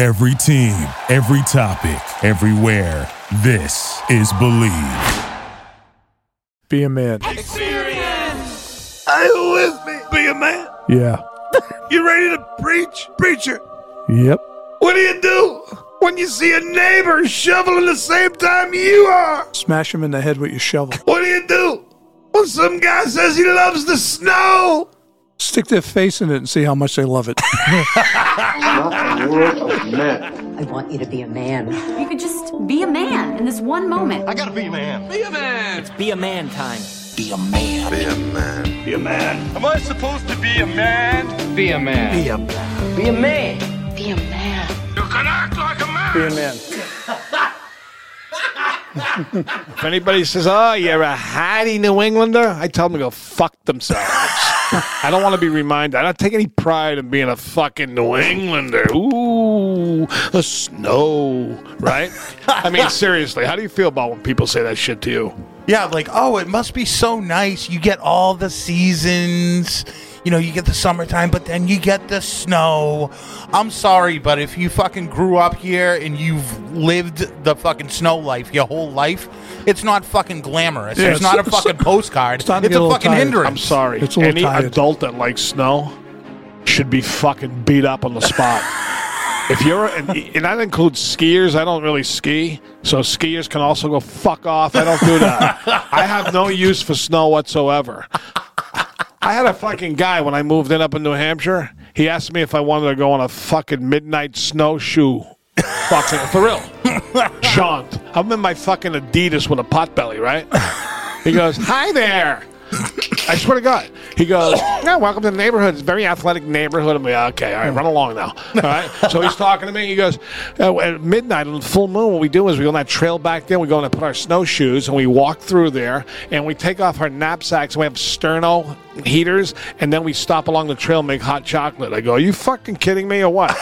Every team, every topic, everywhere. This is Bleav. Be a man. Are you with me? Be a man. Yeah. You ready to preach? Preacher, Yep. what do you do when you see a neighbor shoveling the same time you are? Smash him in the head with your shovel. What do you do when some guy says he loves the snow? Stick their face in it and see how much they love it. I want you to be a man. You could just be a man in this one moment. I gotta be a man. Be a man. It's be a man time. Be a man. Be a man. Be a man. Am I supposed to be a man? Be a man. Be a man. Be a man. Be a man. You can act like a man. Be a man. If anybody says, "Oh, you're a hatty New Englander," I tell them to go fuck themselves. I don't want to be reminded. I don't take any pride in being a fucking New Englander. Ooh, the snow, right? I mean, seriously, how do you feel about when people say that shit to you? Yeah, like, oh, it must be so nice. You get all the seasons. You know, you get the summertime, but then you get the snow. I'm sorry, but if you fucking grew up here and you've lived the fucking snow life your whole life, it's not fucking glamorous. Yeah, it's not a it's- fucking postcard. It's, starting to a a fucking tired. hindrance. I'm sorry. It's a Any tired. adult that likes snow should be fucking beat up on the spot. if you're, and, and that includes skiers. I don't really ski, so skiers can also go fuck off. I don't do that. I have no use for snow whatsoever. I had a fucking guy when I moved in up in New Hampshire. He asked me if I wanted to go on a fucking midnight snowshoe. Fucking for real. Jaunt. I'm in my fucking Adidas with a pot belly, right? He goes, Hi there. I swear to God. He goes, Yeah, welcome to the neighborhood. It's a very athletic neighborhood. I'm like, okay, all right, run along now. All right. So he's talking to me. He goes, uh, At midnight on the full moon, what we do is we go on that trail back there. We go and put our snowshoes and we walk through there and we take off our knapsacks and we have sterno heaters and then we stop along the trail and make hot chocolate. I go, Are you fucking kidding me or what?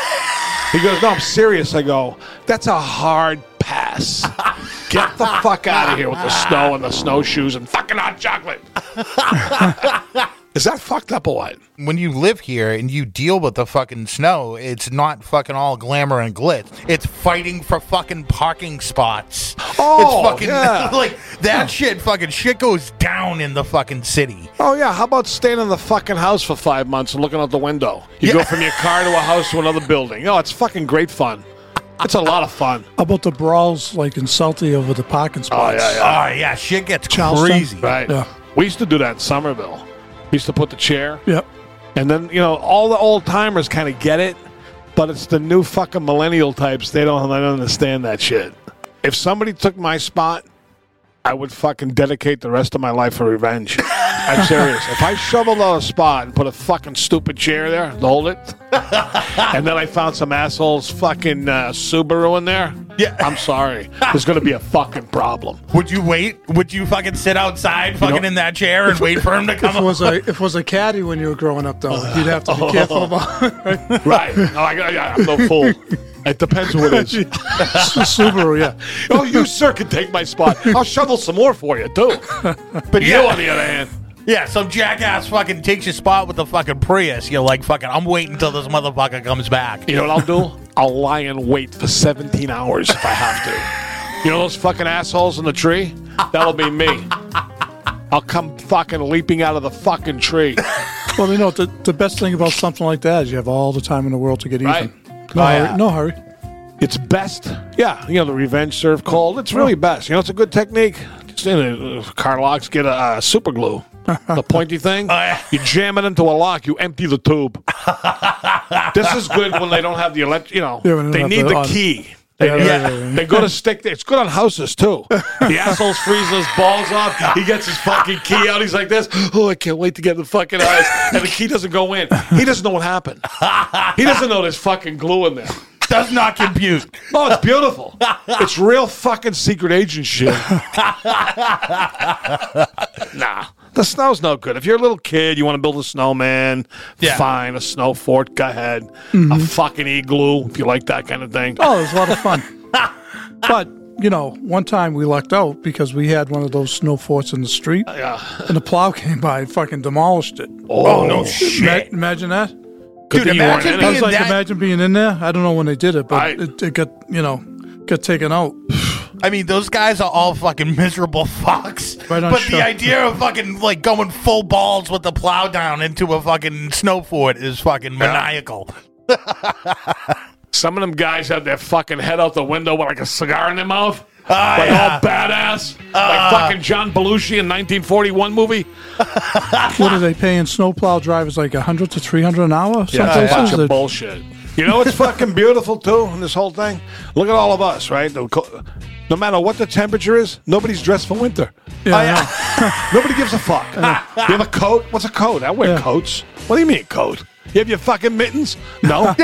He goes, No, I'm serious. I go, That's a hard pass. Get the fuck out of here with the snow and the snowshoes and fucking hot chocolate. Is that fucked up or what? when you live here and you deal with the fucking snow, it's not fucking all glamour and glitz. It's fighting for fucking parking spots. Oh, it's fucking yeah. like that shit. Fucking shit goes down in the fucking city. Oh yeah, how about staying in the fucking house for five months and looking out the window? You go from your car to a house to another building. Oh, it's fucking great fun. It's a lot of fun. How about the brawls like in Southie over the parking spots? Oh, yeah, yeah. Oh yeah, shit gets Charleston. crazy. Right. Yeah. We used to do that in Somerville. We used to put the chair, Yep. and then you know all the old timers kind of get it, but it's the new fucking millennial types. They don't. They don't understand that shit. If somebody took my spot, I would fucking dedicate the rest of my life for revenge. I'm serious. If I shoveled out a spot and put a fucking stupid chair there to hold it, and then I found some assholes fucking uh, Subaru in there, Yeah. I'm sorry. There's going to be a fucking problem. Would you wait? Would you fucking sit outside, fucking in that chair, and wait for him to come? If it was a if it was a caddy when you were growing up, though, you'd have to be careful about right? Right. No, I, I, I'm no fool. It depends who it is. Subaru. Yeah. Oh, you, sir, can take my spot. I'll shovel some more for you, too. But you, on the other hand, Yeah, some jackass fucking takes your spot with the fucking Prius. You're like, fucking, I'm waiting until this motherfucker comes back. you know what I'll do? I'll lie in wait for 17 hours if I have to. You know those fucking assholes in the tree? That'll be me. I'll come fucking leaping out of the fucking tree. Well, you know, the, the best thing about something like that is you have all the time in the world to get even. Right. No, Oh, hurry, no hurry. It's best. Yeah, you know the revenge serve cold. It's really best. You know, it's a good technique. Just in a, uh, car locks, get a uh, super glue, the pointy thing. yeah. You jam it into a lock. You empty the tube. this is good when they don't have the elect. You know, Yeah, they they need have the the on- key. They, Yeah, right, yeah, right, right. they go to stick. It's good on houses too. The asshole's freezing his balls off. He gets his fucking key out. He's like this. Oh, I can't wait to get the fucking eyes. And the key doesn't go in. He doesn't know what happened. He doesn't know there's fucking glue in there. Does not compute. Oh, it's beautiful. it's real fucking secret agent shit. nah, the snow's no good. If you're a little kid, you want to build a snowman, Yeah. fine, a snow fort, go ahead. A mm-hmm. fucking igloo, if you like that kind of thing. Oh, it was a lot of fun. but, you know, one time we lucked out because we had one of those snow forts in the street, uh, Yeah. and the plow came by and fucking demolished it. Oh, oh no Ima- shit. imagine that. Good Dude, thing you weren't imagine in I it. was being like, that- imagine being in there. I don't know when they did it, but I- it, it got, you know, got taken out. I mean, those guys are all fucking miserable fucks. Right on but shot. the idea of fucking like going full balls with the plow down into a fucking snow fort is fucking maniacal. Some of them guys have their fucking head out the window with like a cigar in their mouth. Ah, like yeah. all badass. like ah. fucking John Belushi in 1941 movie. what are they paying snowplow drivers like 100 to 300 an hour? Some Yeah, it's a bunch of bullshit. You know what's fucking beautiful too in this whole thing? Look at all of us, right? No matter what the temperature is, nobody's dressed for winter. Yeah, I. Nobody gives a fuck. you have a coat? What's a coat? I wear Yeah. coats. What do you mean coat? You have your fucking mittens? No.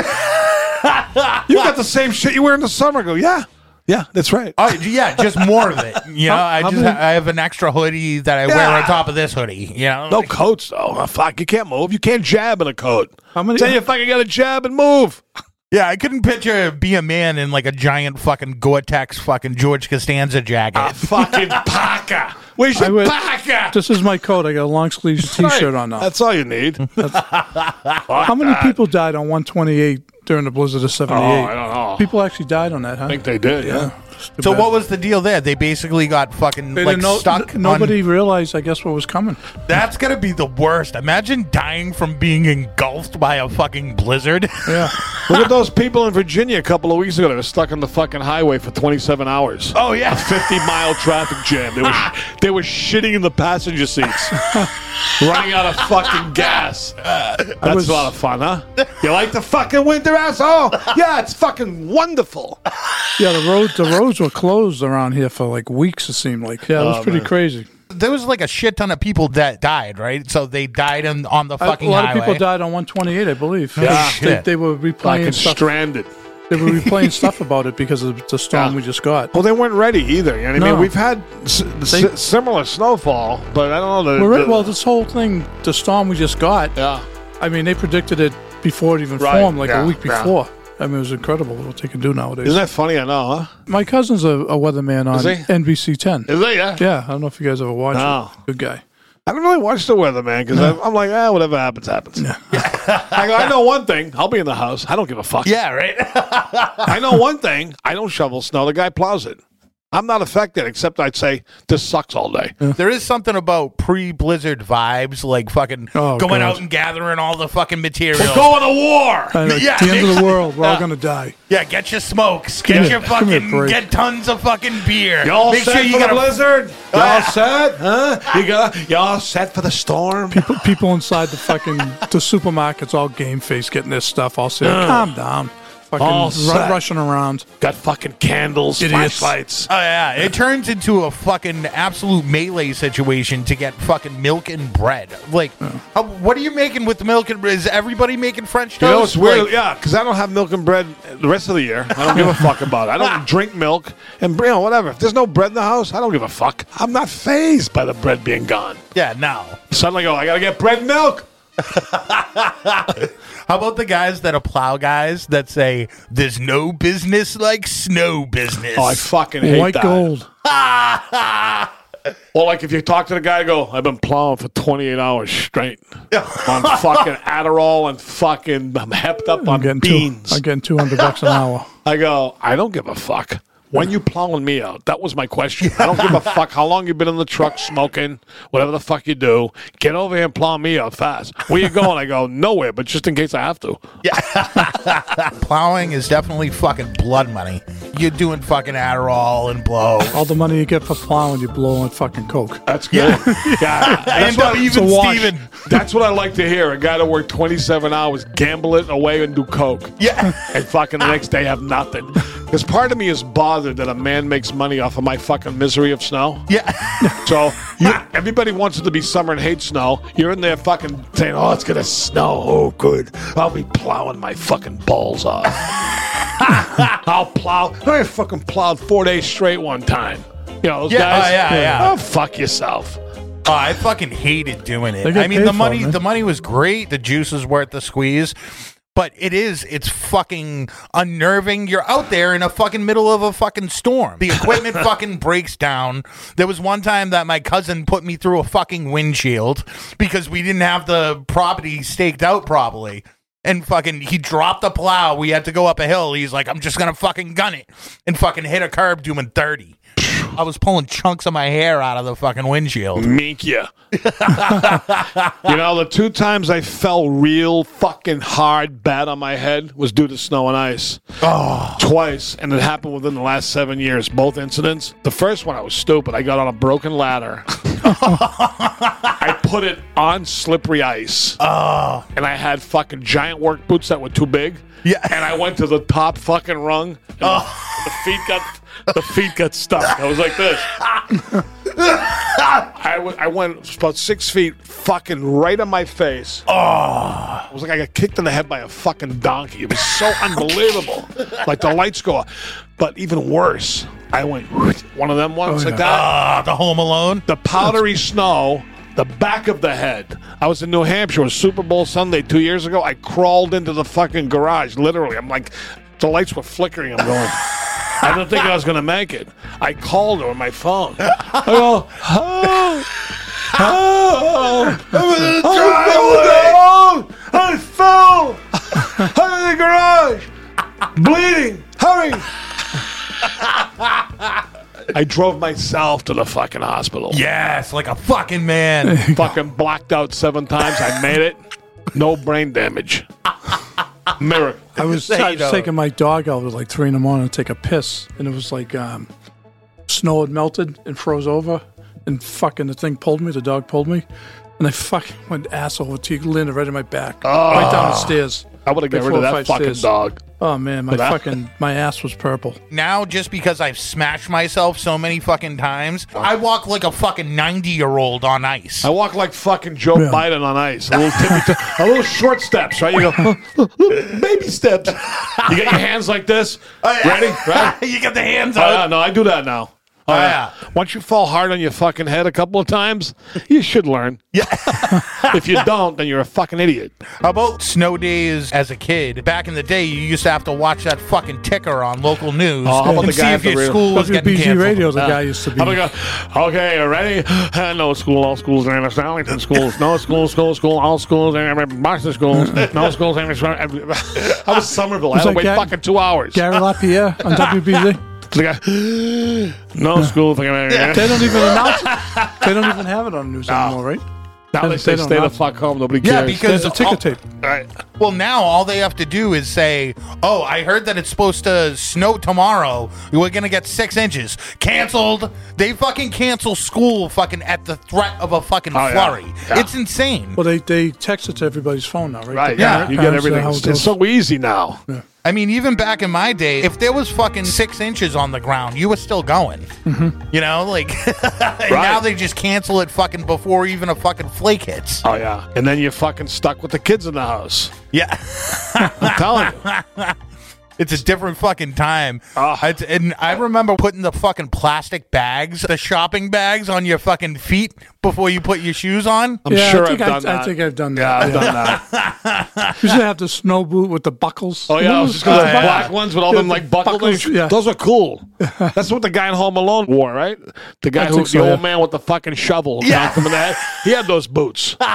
you got the same shit you wear in the summer. I go, yeah, yeah, that's right. Oh yeah, just more of it. You know, I how just many- I have an extra hoodie that I wear Yeah. on top of this hoodie. You know, No coats though. Oh, fuck, you can't move. You can't jab in a coat. How many- Tell you fucking got to jab and move. yeah, I couldn't picture be a man in like a giant fucking Gore-Tex fucking George Costanza jacket. A fucking parka. Where's I your would- parka? This is my coat. I got a long sleeves T-shirt on now. That's all you need. How many people died on 128 during the blizzard of 78? Oh, I don't know. People actually died on that, huh? I think they did, yeah. Too so bad. what was the deal there? They basically got fucking They like didn't know, stuck. th- nobody On, realized, I guess, what was coming. that's gonna be the worst. Imagine dying from being engulfed by a fucking blizzard. Yeah. Look at those people in Virginia a couple of weeks ago. They were stuck on the fucking highway for 27 hours. oh yeah. 50 mile traffic jam. They were, they were shitting in the passenger seats, running out of fucking gas. That's was- a lot of fun, huh? You like the fucking winter, asshole? Yeah, it's fucking wonderful. Yeah, the road the roads were closed around here for like weeks. It seemed like. Yeah, it was Oh, pretty man. crazy. There was like a shit ton of people that died, right? So they died on, on the fucking A lot highway. of people died on 128, I believe. Yeah. they, Shit. they were replaying Fucking stuff. stranded. They were replaying stuff about it because of the storm Yeah. we just got. Well, they weren't ready either. You know what I No. mean? We've had s- s- similar snowfall, but I don't know. The, Well, right- the- well, this whole thing, the storm we just got. yeah. I mean, they predicted it before it even Right, formed, like yeah, a week yeah. before. I mean, it was incredible what they can do nowadays. Isn't that funny? I know, huh? My cousin's a, a weatherman on he? NBC 10. Is it? Yeah. Yeah, I don't know if you guys ever watched No. it. Good guy. I don't really watch the weather, man, because I'm, I'm like, ah, whatever happens, happens. I go, I know one thing. I'll be in the house. I don't give a fuck. Yeah, right. I know one thing. I don't shovel snow. The guy plows it. I'm not affected, except I'd say this sucks all day. there is something about pre-blizzard vibes, like fucking Oh, going God. out and gathering all the fucking material. We're going to war. I know, Yeah, the end of the world, we're all Yeah. going to die. Yeah, get your smokes. Get here, your come here, fucking break. get tons of fucking beer. Y'all Make set sure you for got the a blizzard? Y'all set? Huh? You got y'all set for the storm? People, people inside the fucking the supermarkets all game face getting their stuff all set. Calm down. Fucking All set. rushing around. Got fucking candles, Idiots. flashlights. Oh yeah, it turns into a fucking absolute melee situation to get fucking milk and bread. Like, how, what are you making with the milk and bread? Is everybody making French toast? You know, it's weird. Like, yeah, because I don't have milk and bread the rest of the year. I don't give a fuck about it. I don't drink milk and you know, whatever. If there's no bread in the house, I don't give a fuck. I'm not phased by the bread being gone. yeah, now Suddenly, I go, I gotta get bread and milk. How about the guys that are plow guys that say there's no business like snow business? Oh, I fucking hate White that. gold. Well, like if you talk to the guy, go, I've been plowing for 28 hours straight on fucking Adderall and fucking I'm hepped up I'm on getting beans. Two, I'm getting 200 bucks an hour. I go, I don't give a fuck. When you plowing me out? That was my question. I don't give a fuck how long you've been in the truck smoking, whatever the fuck you do. Get over here and plow me out fast. Where you going? I go nowhere, but just in case I have to. Yeah. Plowing is definitely fucking blood money. You're doing fucking Adderall and blow. All the money you get for plowing, you blow on fucking coke. That's good. Yeah, that's, End what, even it's a wash. Steven. that's what I like to hear. A guy to work 27 hours, gamble it away, and do coke. Yeah. and fucking the next day have nothing. Because part of me is bothered that a man makes money off of my fucking misery of snow. Yeah. So you, everybody wants it to be summer and hates snow. You're in there fucking saying, "Oh, it's gonna snow. Oh, good. I'll be plowing my fucking balls off. I'll plow. I fucking plowed four days straight one time. You know those Yeah, guys. oh, yeah, yeah. Oh, fuck yourself. Oh, I fucking hated doing They it. get I mean, paid the for money, it, man. the money was great. The juice is worth the squeeze. But it is, it's fucking unnerving. You're out there in a fucking middle of a fucking storm. The equipment fucking breaks down. There was one time that my cousin put me through a fucking windshield because we didn't have the property staked out properly. And fucking, he dropped the plow. We had to go up a hill. He's like, I'm just gonna fucking gun it. And fucking hit a curb doing 30. I was pulling chunks of my hair out of the fucking windshield. Mink ya. you know, the two times I fell real fucking hard bad on my head was due to snow and ice. Oh. Twice, and it happened within the last seven years, both incidents. The first one, I was stupid. I got on a broken ladder. I put it on slippery ice. Oh. And I had fucking giant work boots that were too big. Yeah. And I went to the top fucking rung. And Oh. the feet got the feet got stuck. I was like this. I went about six feet, fucking right on my face. Oh. It was like I got kicked in the head by a fucking donkey. It was so unbelievable. Like the lights go off. But even worse, I went one of them ones Oh, like yeah. that. Ah, the Home Alone. The powdery snow, the back of the head. I was in New Hampshire, it was Super Bowl Sunday two years ago. I crawled into the fucking garage, literally. I'm like, the lights were flickering. I'm going. I didn't think I was going to make it. I called her on my phone. I go, oh, oh, I fell down. I fell. I'm in the garage, bleeding. Hurry. I drove myself to the fucking hospital. Yes, like a fucking man. fucking blacked out seven times. I made it. No brain damage. Miracle. I was, I was taking my dog out at like three in the morning to take a piss, and it was like um, snow had melted and froze over, and fucking the thing pulled me. The dog pulled me, and I fucking went ass over to landed right in my back, right down the stairs. I would have got rid of that fucking stairs. dog. Oh man, my fucking my ass was purple. now, just because I've smashed myself so many fucking times, I walk like a fucking 90 year old on ice. I walk like fucking Joe Yeah. Biden on ice. A little tippy, t- a little short steps, right? You go baby steps. You get your hands like this. Oh, Ready? Right? you get the hands Oh, out. yeah, no, I do that now. Oh, Oh, yeah. Once you fall hard on your fucking head a couple of times, you should learn. Yeah. if you don't, then you're a fucking idiot. How about snow days as a kid? Back in the day, you used to have to watch that fucking ticker on local news Oh, how about and the see guy if at your radio- school was getting WBZ canceled. radio, the Yeah. guy used to be. How about we go? Okay, you ready? Uh, no school, all schools are in Arlington schools. No school, school, school, all schools are in Boston schools. No schools are in I was Somerville. I had to wait Gary- fucking two hours. Gary LaPierre on WBZ. The guy, no school. They don't even announce. They don't even have it on the news anymore, right? Now they They say stay the fuck home. Nobody Yeah, cares. because There's a ticker all- tape. All right. Well, now all they have to do is say, "Oh, I heard that it's supposed to snow tomorrow. We're gonna get six inches. Canceled." They fucking cancel school fucking at the threat of a fucking Oh, yeah. flurry. Yeah. It's insane. Well, they they text it to everybody's phone now, right? Right. The Yeah. You get uh, everything. how it It's, goes. so easy now. I mean, even back in my day, if there was fucking six inches on the ground, you were still going. Mm-hmm. You know, like and now they just cancel it fucking before even a fucking flake hits. Oh yeah. And then you're fucking stuck with the kids in the house. Yeah. I'm telling you. It's a different fucking time. Ah. It's- and I remember putting the fucking plastic bags, the shopping bags, on your fucking feet before you put your shoes on. I'm yeah, sure I think I've I, done that. I think I've done that. yeah, that. I've done that. You should have the snow boot with the buckles. Oh yeah, I was just gonna Oh, say yeah. black ones with all Yeah, them like buckle buckles, things. yeah. Those are cool. That's what the guy in Home Alone wore, right? The guy I who, think the old yeah. man with the fucking shovel. Yeah. knocked him in the head. He had those boots.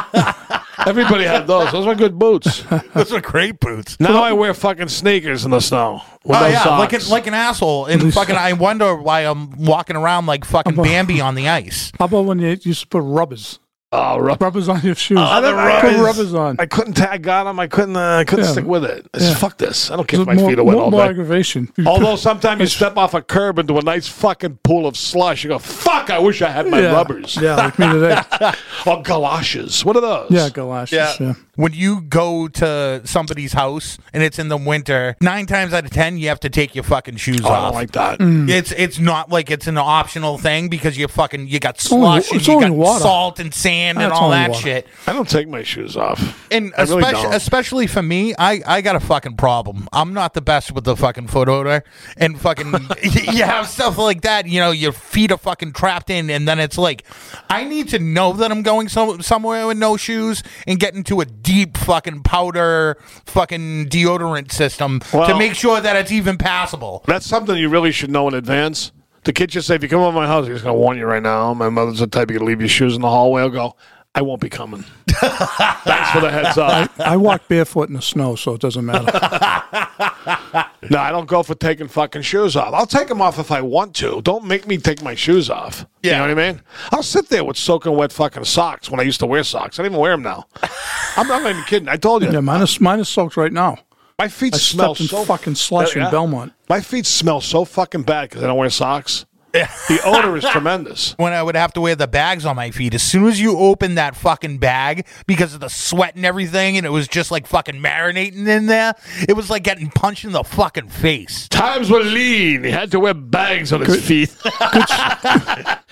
Everybody had those. Those were good boots. Those are great boots. Now I wear fucking sneakers in the snow. With Oh no yeah, like an, like an asshole, and fucking. I wonder why I'm walking around like fucking Bambi on the ice. How about when you used to put rubbers? Oh, rub- Rubbers on your shoes. Oh, the Put rubbers. rubbers on. I couldn't. tag on them. I couldn't. Uh, I couldn't Yeah. stick with it. Yeah. Fuck this. I don't care if More- my feet are wet more, all more day. aggravation. Although sometimes you step off a curb into a nice fucking pool of slush, you go, "Fuck! I wish I had my yeah. rubbers." Yeah, like me today. or galoshes. What are those? Yeah, galoshes. Yeah. When you go to somebody's house and it's in the winter, nine times out of ten you have to take your fucking shoes Oh, I off. don't like that. Mm. It's it's not like it's an optional thing because you fucking you got slush and you got water. salt and sand and all that water. shit. I don't take my shoes off. And I really especially, don't. especially for me, I, I got a fucking problem. I'm not the best with the fucking foot odor. And fucking, you have stuff like that, you know, your feet are fucking trapped in. And then it's like, I need to know that I'm going some, somewhere with no shoes and get into a deep fucking powder fucking deodorant system to make sure that it's even passable. That's something you really should know in advance. The kid just say, if you come over my house, he's going to warn you right now. My mother's the type you leave your shoes in the hallway. I'll go, I won't be coming. Thanks for the heads up. I walk barefoot in the snow, so it doesn't matter. No, I don't go for taking fucking shoes off. I'll take them off if I want to. Don't make me take my shoes off. Yeah. You Yeah. know what I mean? I'll sit there with soaking wet fucking socks when I used to wear socks. I don't even wear them now. I'm not even kidding. I told you. yeah, mine is, mine is soaked right now. My feet I smell stepped in so fucking slush Yeah. in Belmont. My feet smell so fucking bad because I don't wear socks. The odor is tremendous. when I would have to wear the bags on my feet. As soon as you open that fucking bag because of the sweat and everything, and it was just like fucking marinating in there, it was like getting punched in the fucking face. Times were lean. He had to wear bags on his feet.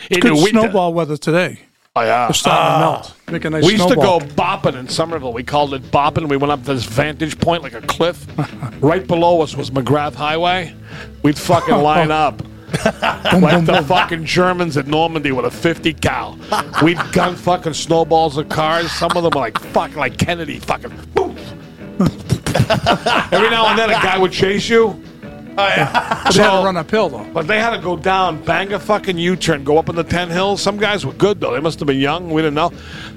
In the Good winter. snowball weather today. Oh, yeah. It's starting to ah. melt. Make a nice We used snowball. to go bopping in Somerville. We called it bopping. We went up this vantage point like a cliff. right below us was McGrath Highway. We'd fucking line up. Like the fucking Germans at Normandy with a 50 cal. We'd gun fucking snowballs at cars. Some of them are like fucking like Kennedy fucking. Every now and then a guy would chase you. Oh, but they had to run uphill though. But they had to go down, bang a fucking U-turn, go up in the ten hills. Some guys were good though; they must have been young. We didn't know.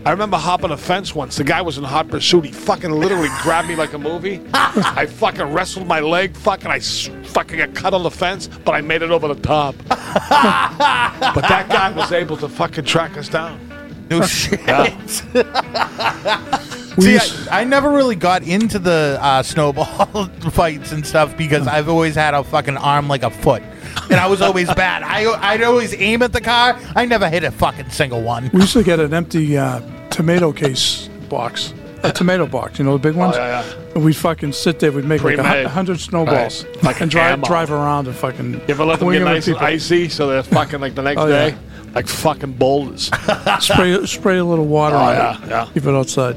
I remember hopping a fence once. The guy was in hot pursuit. He fucking literally grabbed me like a movie. I fucking wrestled my leg. Fucking, I s- fucking got cut on the fence, but I made it over the top. but that guy was able to fucking track us down. No shit. Yeah. See, I, I never really got into the uh, snowball fights and stuff because I've always had a fucking arm like a foot, and I was always bad. I I'd always aim at the car. I never hit a fucking single one. We used to get an empty uh, tomato case box, a tomato box. You know the big ones. Oh, yeah, yeah. And we'd fucking sit there. We'd make like Pre-made. hu- hundred snowballs Right. Like and drive ammo. drive around and fucking. You ever let them wing get at nice and people. icy so they're fucking like the next Oh, yeah. day? Like fucking boulders. Spray spray a little water Oh, on yeah, it. yeah. Keep it outside.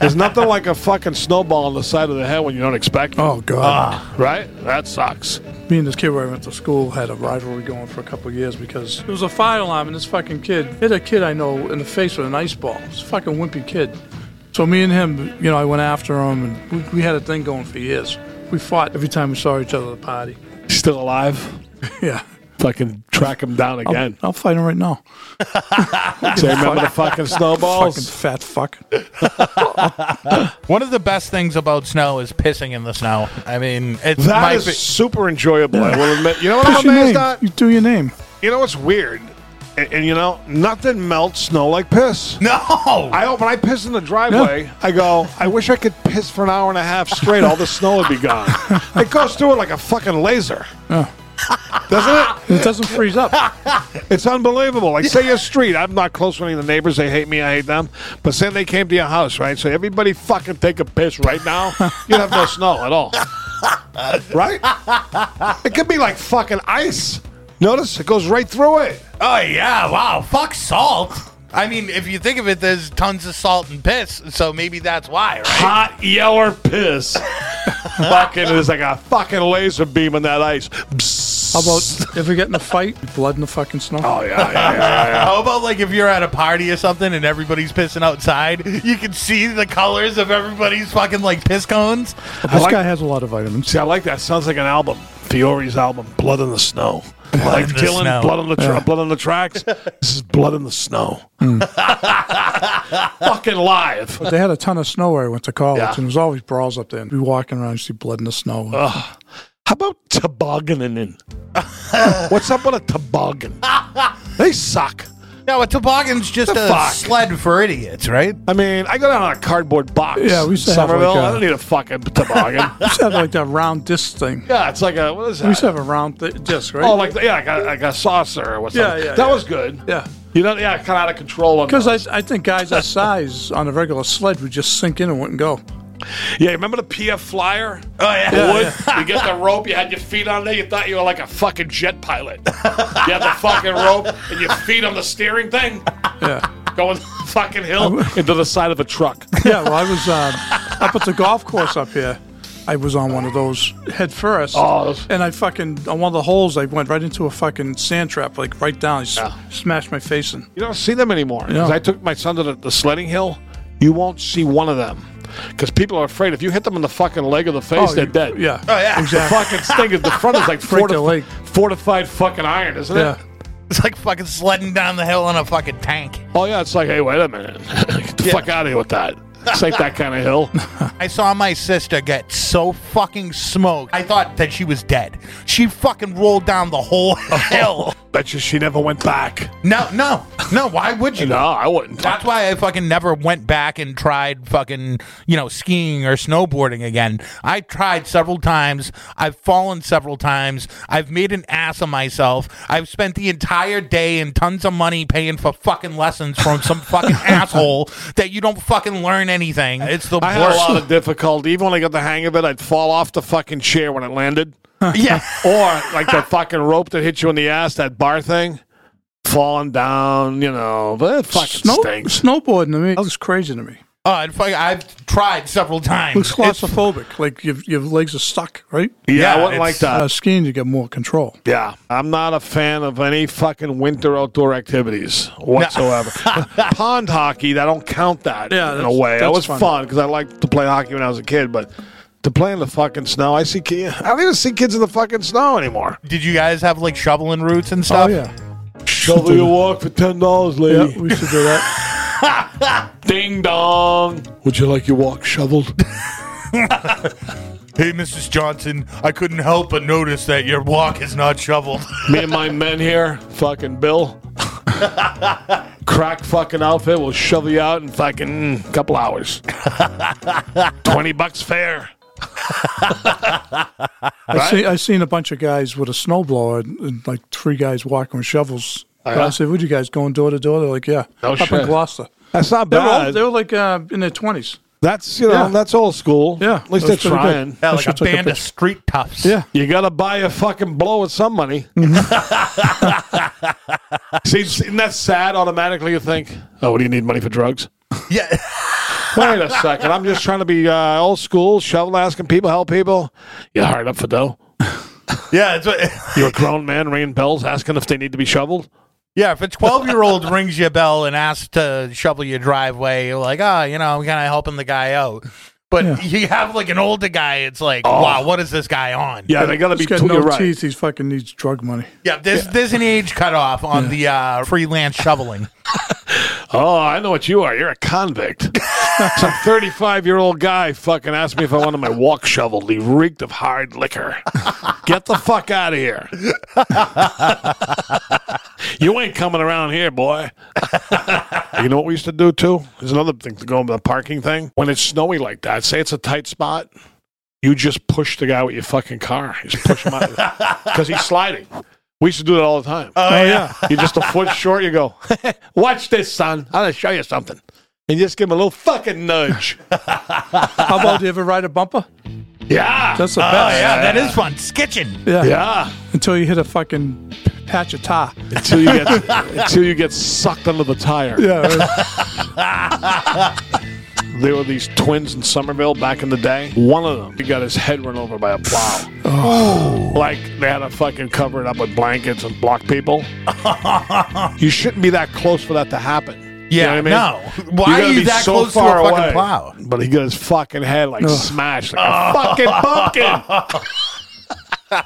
There's nothing like a fucking snowball on the side of the head when you don't expect it. Oh god. Ah, right? That sucks. Me and this kid where I went to school had a rivalry going for a couple of years because it was a fire alarm and this fucking kid hit a kid I know in the face with an ice ball. This fucking wimpy kid. So me and him, you know, I went after him and we, we had a thing going for years. We fought every time we saw each other at the party. Still alive? Yeah. Fucking track him down I'll, again. I'll fight him right now. Say, remember the fucking Fucking snowballs? fat fuck. One of the best things about snow is pissing in the snow. I mean, it's That my is fa- super enjoyable. I will admit. You know what What's I'm your amazed name? at? You do your name. You know what's weird? And, and you know, nothing melts snow like piss. no. I when I piss in the driveway, I go, I wish I could piss for an hour and a half straight. All the snow would be gone. it goes through it like a fucking laser. Doesn't it? It doesn't freeze up. It's unbelievable. Like, say your street. I'm not close with any of the neighbors. They hate me. I hate them. But say they came to your house, right? So everybody fucking take a piss right now. You'd have no snow at all. Right? It could be like fucking ice. Notice it goes right through it. Oh yeah! Wow. Fuck salt. I mean, if you think of it, there's tons of salt and piss, so maybe that's why, right? Hot yeller piss. Fucking, there's like a fucking laser beam in that ice. How about if we get in a fight, blood in the fucking snow? Oh, yeah, yeah, yeah, yeah, yeah. How about like if you're at a party or something and everybody's pissing outside, you can see the colors of everybody's fucking like piss cones. But this like- guy has a lot of vitamins. See, I like that. Sounds like an album. Fiore's album, Blood in the Snow. Like in the Dylan, Snow. Blood on the tra- Blood on the Tracks. this is Blood in the Snow. Hmm. Fucking live. But they had a ton of snow where I went to college, Yeah. and there was always brawls up there. And we walking around, you see blood in the snow. How about tobogganing? What's up with a toboggan? they suck. No, a toboggan's just The a fuck? sled for idiots, right? I mean, I go down on a cardboard box. Yeah, we used to have, Somerville. like, I a- don't need a fucking toboggan. We used to have like that round disc thing. yeah, it's like a what is that? We used to have a round th- disc, right? Oh, like yeah, like a, like a saucer or something. Yeah, yeah, That yeah. was good. yeah. You know, yeah, kind of out of control on Because those. I, I think guys that size on a regular sled would just sink in and wouldn't go. Yeah, remember the PF Flyer? Oh yeah. The wood? You get the rope, you had your feet on there, you thought you were like a fucking jet pilot. you had the fucking rope and your feet on the steering thing, Yeah. going the fucking hill into the side of a truck. Yeah, well, I was um, up at the golf course up here. I was on one of those head first. Oh, And I fucking, on one of the holes, I went right into a fucking sand trap, like right down. I s- Yeah. smashed my face in. You don't see them anymore. 'Cause Yeah. I took my son to the, the sledding hill. You won't see one of them. Because people are afraid if you hit them in the fucking leg or the face, Oh, they're you- dead. Yeah. Oh yeah. Exactly. The fucking sting is the front is like Break their leg. fortif- fortified fucking iron, isn't Yeah. it? It's like fucking sledding down the hill in a fucking tank. Oh yeah, it's like, hey, wait a minute, get the fuck out of here with that. This ain't that kind of hill. I saw my sister get so fucking smoked. I thought that she was dead. She fucking rolled down the whole hill. Bet you she never went back. No, no, no. Why would you? No, I wouldn't. That's why I fucking never went back and tried fucking, you know, skiing or snowboarding again. I tried several times. I've fallen several times. I've made an ass of myself. I've spent the entire day and tons of money paying for fucking lessons from some fucking asshole that you don't fucking learn anything. It's the I had a worst. lot of difficulty. Even when I got the hang of it, I'd fall off the fucking chair when it landed. yeah. or like the fucking rope that hit you in the ass, that bar thing, falling down, you know. But it fucking Snow, stinks. snowboarding to me, that looks crazy to me. Oh, I'd fuck- I've tried several times. Looks It's- claustrophobic. Like your, your legs are stuck, right? Yeah, Yeah, I wouldn't it's, like that. Uh, skiing, you get more control. Yeah, I'm not a fan of any fucking winter outdoor activities whatsoever. Pond hockey, I don't count that Yeah, in a that's- way. That that's was fun. fun because I liked to play hockey when I was a kid, but to play in the fucking snow, I see kids. I don't even see kids in the fucking snow anymore. Did you guys have like shoveling roots and Oh, stuff? yeah. Shovel your walk for ten dollars, Yeah, lady. we should do that. Ding dong. Would you like your walk shoveled? Hey, Mrs. Johnson, I couldn't help but notice that your walk is not shoveled. Me and my men here, fucking Bill. Crack fucking outfit will shovel you out in fucking couple hours. Twenty bucks fair. I see. I seen a bunch of guys with a snowblower and, and like three guys walking with shovels. Oh, yeah? I said, "Would you guys going door to door?" They're like, "Yeah." No up shit. in Gloucester. That's not They were, all, bad. they were like uh, in their twenties. That's you know Yeah. that's old school. Yeah, at least that's they're pretty good. trying. Yeah, I like a should take a band of picture. street toughs. Yeah. You gotta buy a fucking blow with some money. See, isn't that sad? Automatically, you think, "Oh, what do you need money for drugs?" Yeah. Wait a second. I'm just trying to be uh, old school, shovel asking people, help people. You hired up for dough. yeah, it's what, You're a grown man ringing bells, asking if they need to be shoveled. yeah. If a twelve-year-old rings you a bell and asks to shovel your driveway, you're like, oh, you know, I'm kind of helping the guy out. But Yeah. you have like an older guy. It's like, wow, what is this guy on? Yeah, they gotta He's be. got no right. teeth. He's fucking needs drug money. Yeah, there's there's an age cutoff on the uh, freelance shoveling. Oh, I know what you are. You're a convict. Some 35 year old guy fucking asked me if I wanted my walk shoveled. He reeked of hard liquor. Get the fuck out of here. you ain't coming around here, boy. you know what we used to do too? There's another thing to go on the parking thing. When it's snowy like that, say it's a tight spot, you just push the guy with your fucking car. You just push him out because he's sliding. We used to do that all the time. Oh, oh yeah. You're just a foot short. You go, watch this, son. I'm gonna show you something. And you just give him a little fucking nudge. How about do you ever ride a bumper? yeah, That's the Oh best. yeah, that is fun. Skitching. Yeah. yeah. Until you hit a fucking patch of tar. Until you get until you get sucked under the tire. Yeah. There were these twins in Somerville back in the day. One of them, he got his head run over by a plow. oh. Like they had to fucking cover it up with blankets and block people. you shouldn't be that close for that to happen. You know Yeah, I mean? no. Why are you that so close to a fucking away. plow? But he got his fucking head like smashed like a fucking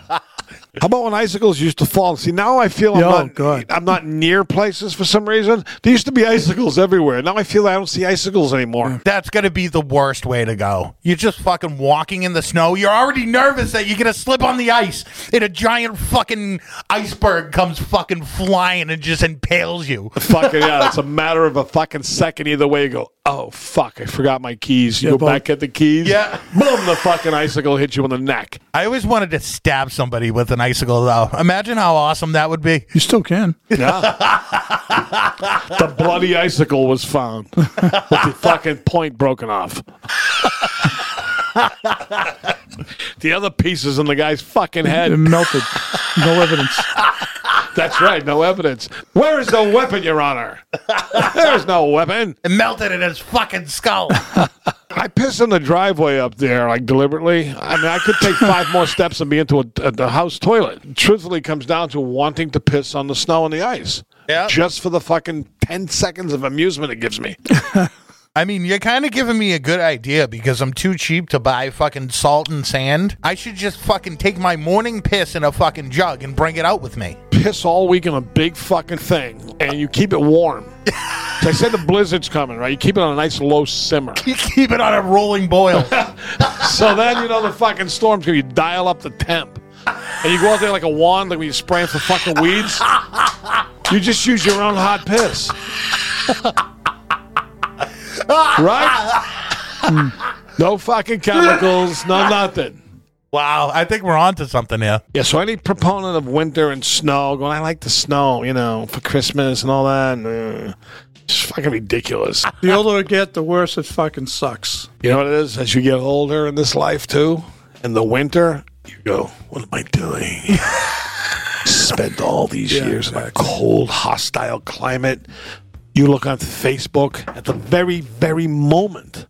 pumpkin. How about when icicles used to fall? See, now I feel I'm, oh, not, God. I'm not near places for some reason. There used to be icicles everywhere. Now I feel I don't see icicles anymore. That's gonna be the worst way to go. You're just fucking walking in the snow. You're already nervous that you're gonna slip on the ice, and a giant fucking iceberg comes fucking flying and just impales you. fucking yeah, it's a matter of a fucking second either way. You go, oh fuck, I forgot my keys. You Yeah, go but- back, get the keys. Yeah. boom, the fucking icicle hits you in the neck. I always wanted to stab somebody with an icicle, though. Imagine how awesome that would be. You still can. Yeah, the bloody icicle was found with the fucking point broken off. the other pieces in the guy's fucking It head. melted. No evidence. That's right, no evidence. Where is the weapon, Your Honor? There's no weapon. It melted in his fucking skull. I piss in the driveway up there, like deliberately. I mean, I could take five more steps and be into a, a, the house toilet. Truthfully, it comes down to wanting to piss on the snow and the ice. Yeah. Just for the fucking 10 seconds of amusement it gives me. I mean, you're kind of giving me a good idea because I'm too cheap to buy fucking salt and sand. I should just fucking take my morning piss in a fucking jug and bring it out with me. Piss all week in a big fucking thing, and you keep it warm. I said the blizzard's coming, right? You keep it on a nice low simmer. You keep it on a rolling boil. So then, you know, the fucking storm's going to dial up the temp. And you go out there like a wand, like when you spray for fucking weeds. You just use your own hot piss. right? no fucking chemicals, no nothing. wow, I think we're on to something here. Yeah, so any proponent of winter and snow going, I like the snow, you know, for Christmas and all that. And, uh, it's fucking ridiculous. The older I get, the worse it fucking sucks. You know what it is? As you get older in this life, too, in the winter, you go, What am I doing? Spent all these Yeah, years in a cold, hostile climate. You look on Facebook at the very, very moment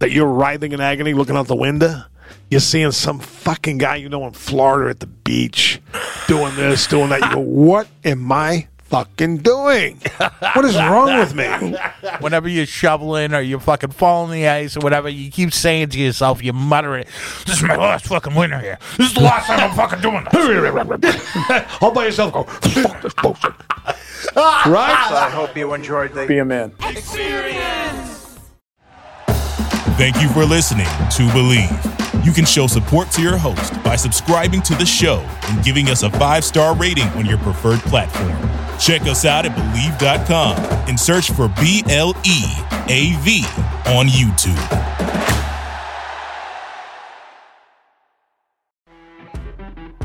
that you're writhing in agony looking out the window. You're seeing some fucking guy you know in Florida at the beach doing this, doing that. You go, What am I fucking doing? What is wrong with me? Whenever you're shoveling or you're fucking falling in the ice or whatever, you keep saying to yourself, you mutter it, This is my last fucking winter here. This is the last time I'm fucking doing this. All by yourself, go, Fuck this bullshit. Right? I hope you enjoyed the Be a man. experience. Thank you for listening to Bleav. You can show support to your host by subscribing to the show and giving us a five star rating on your preferred platform. Check us out at Bleav.com and search for B L E A V on YouTube.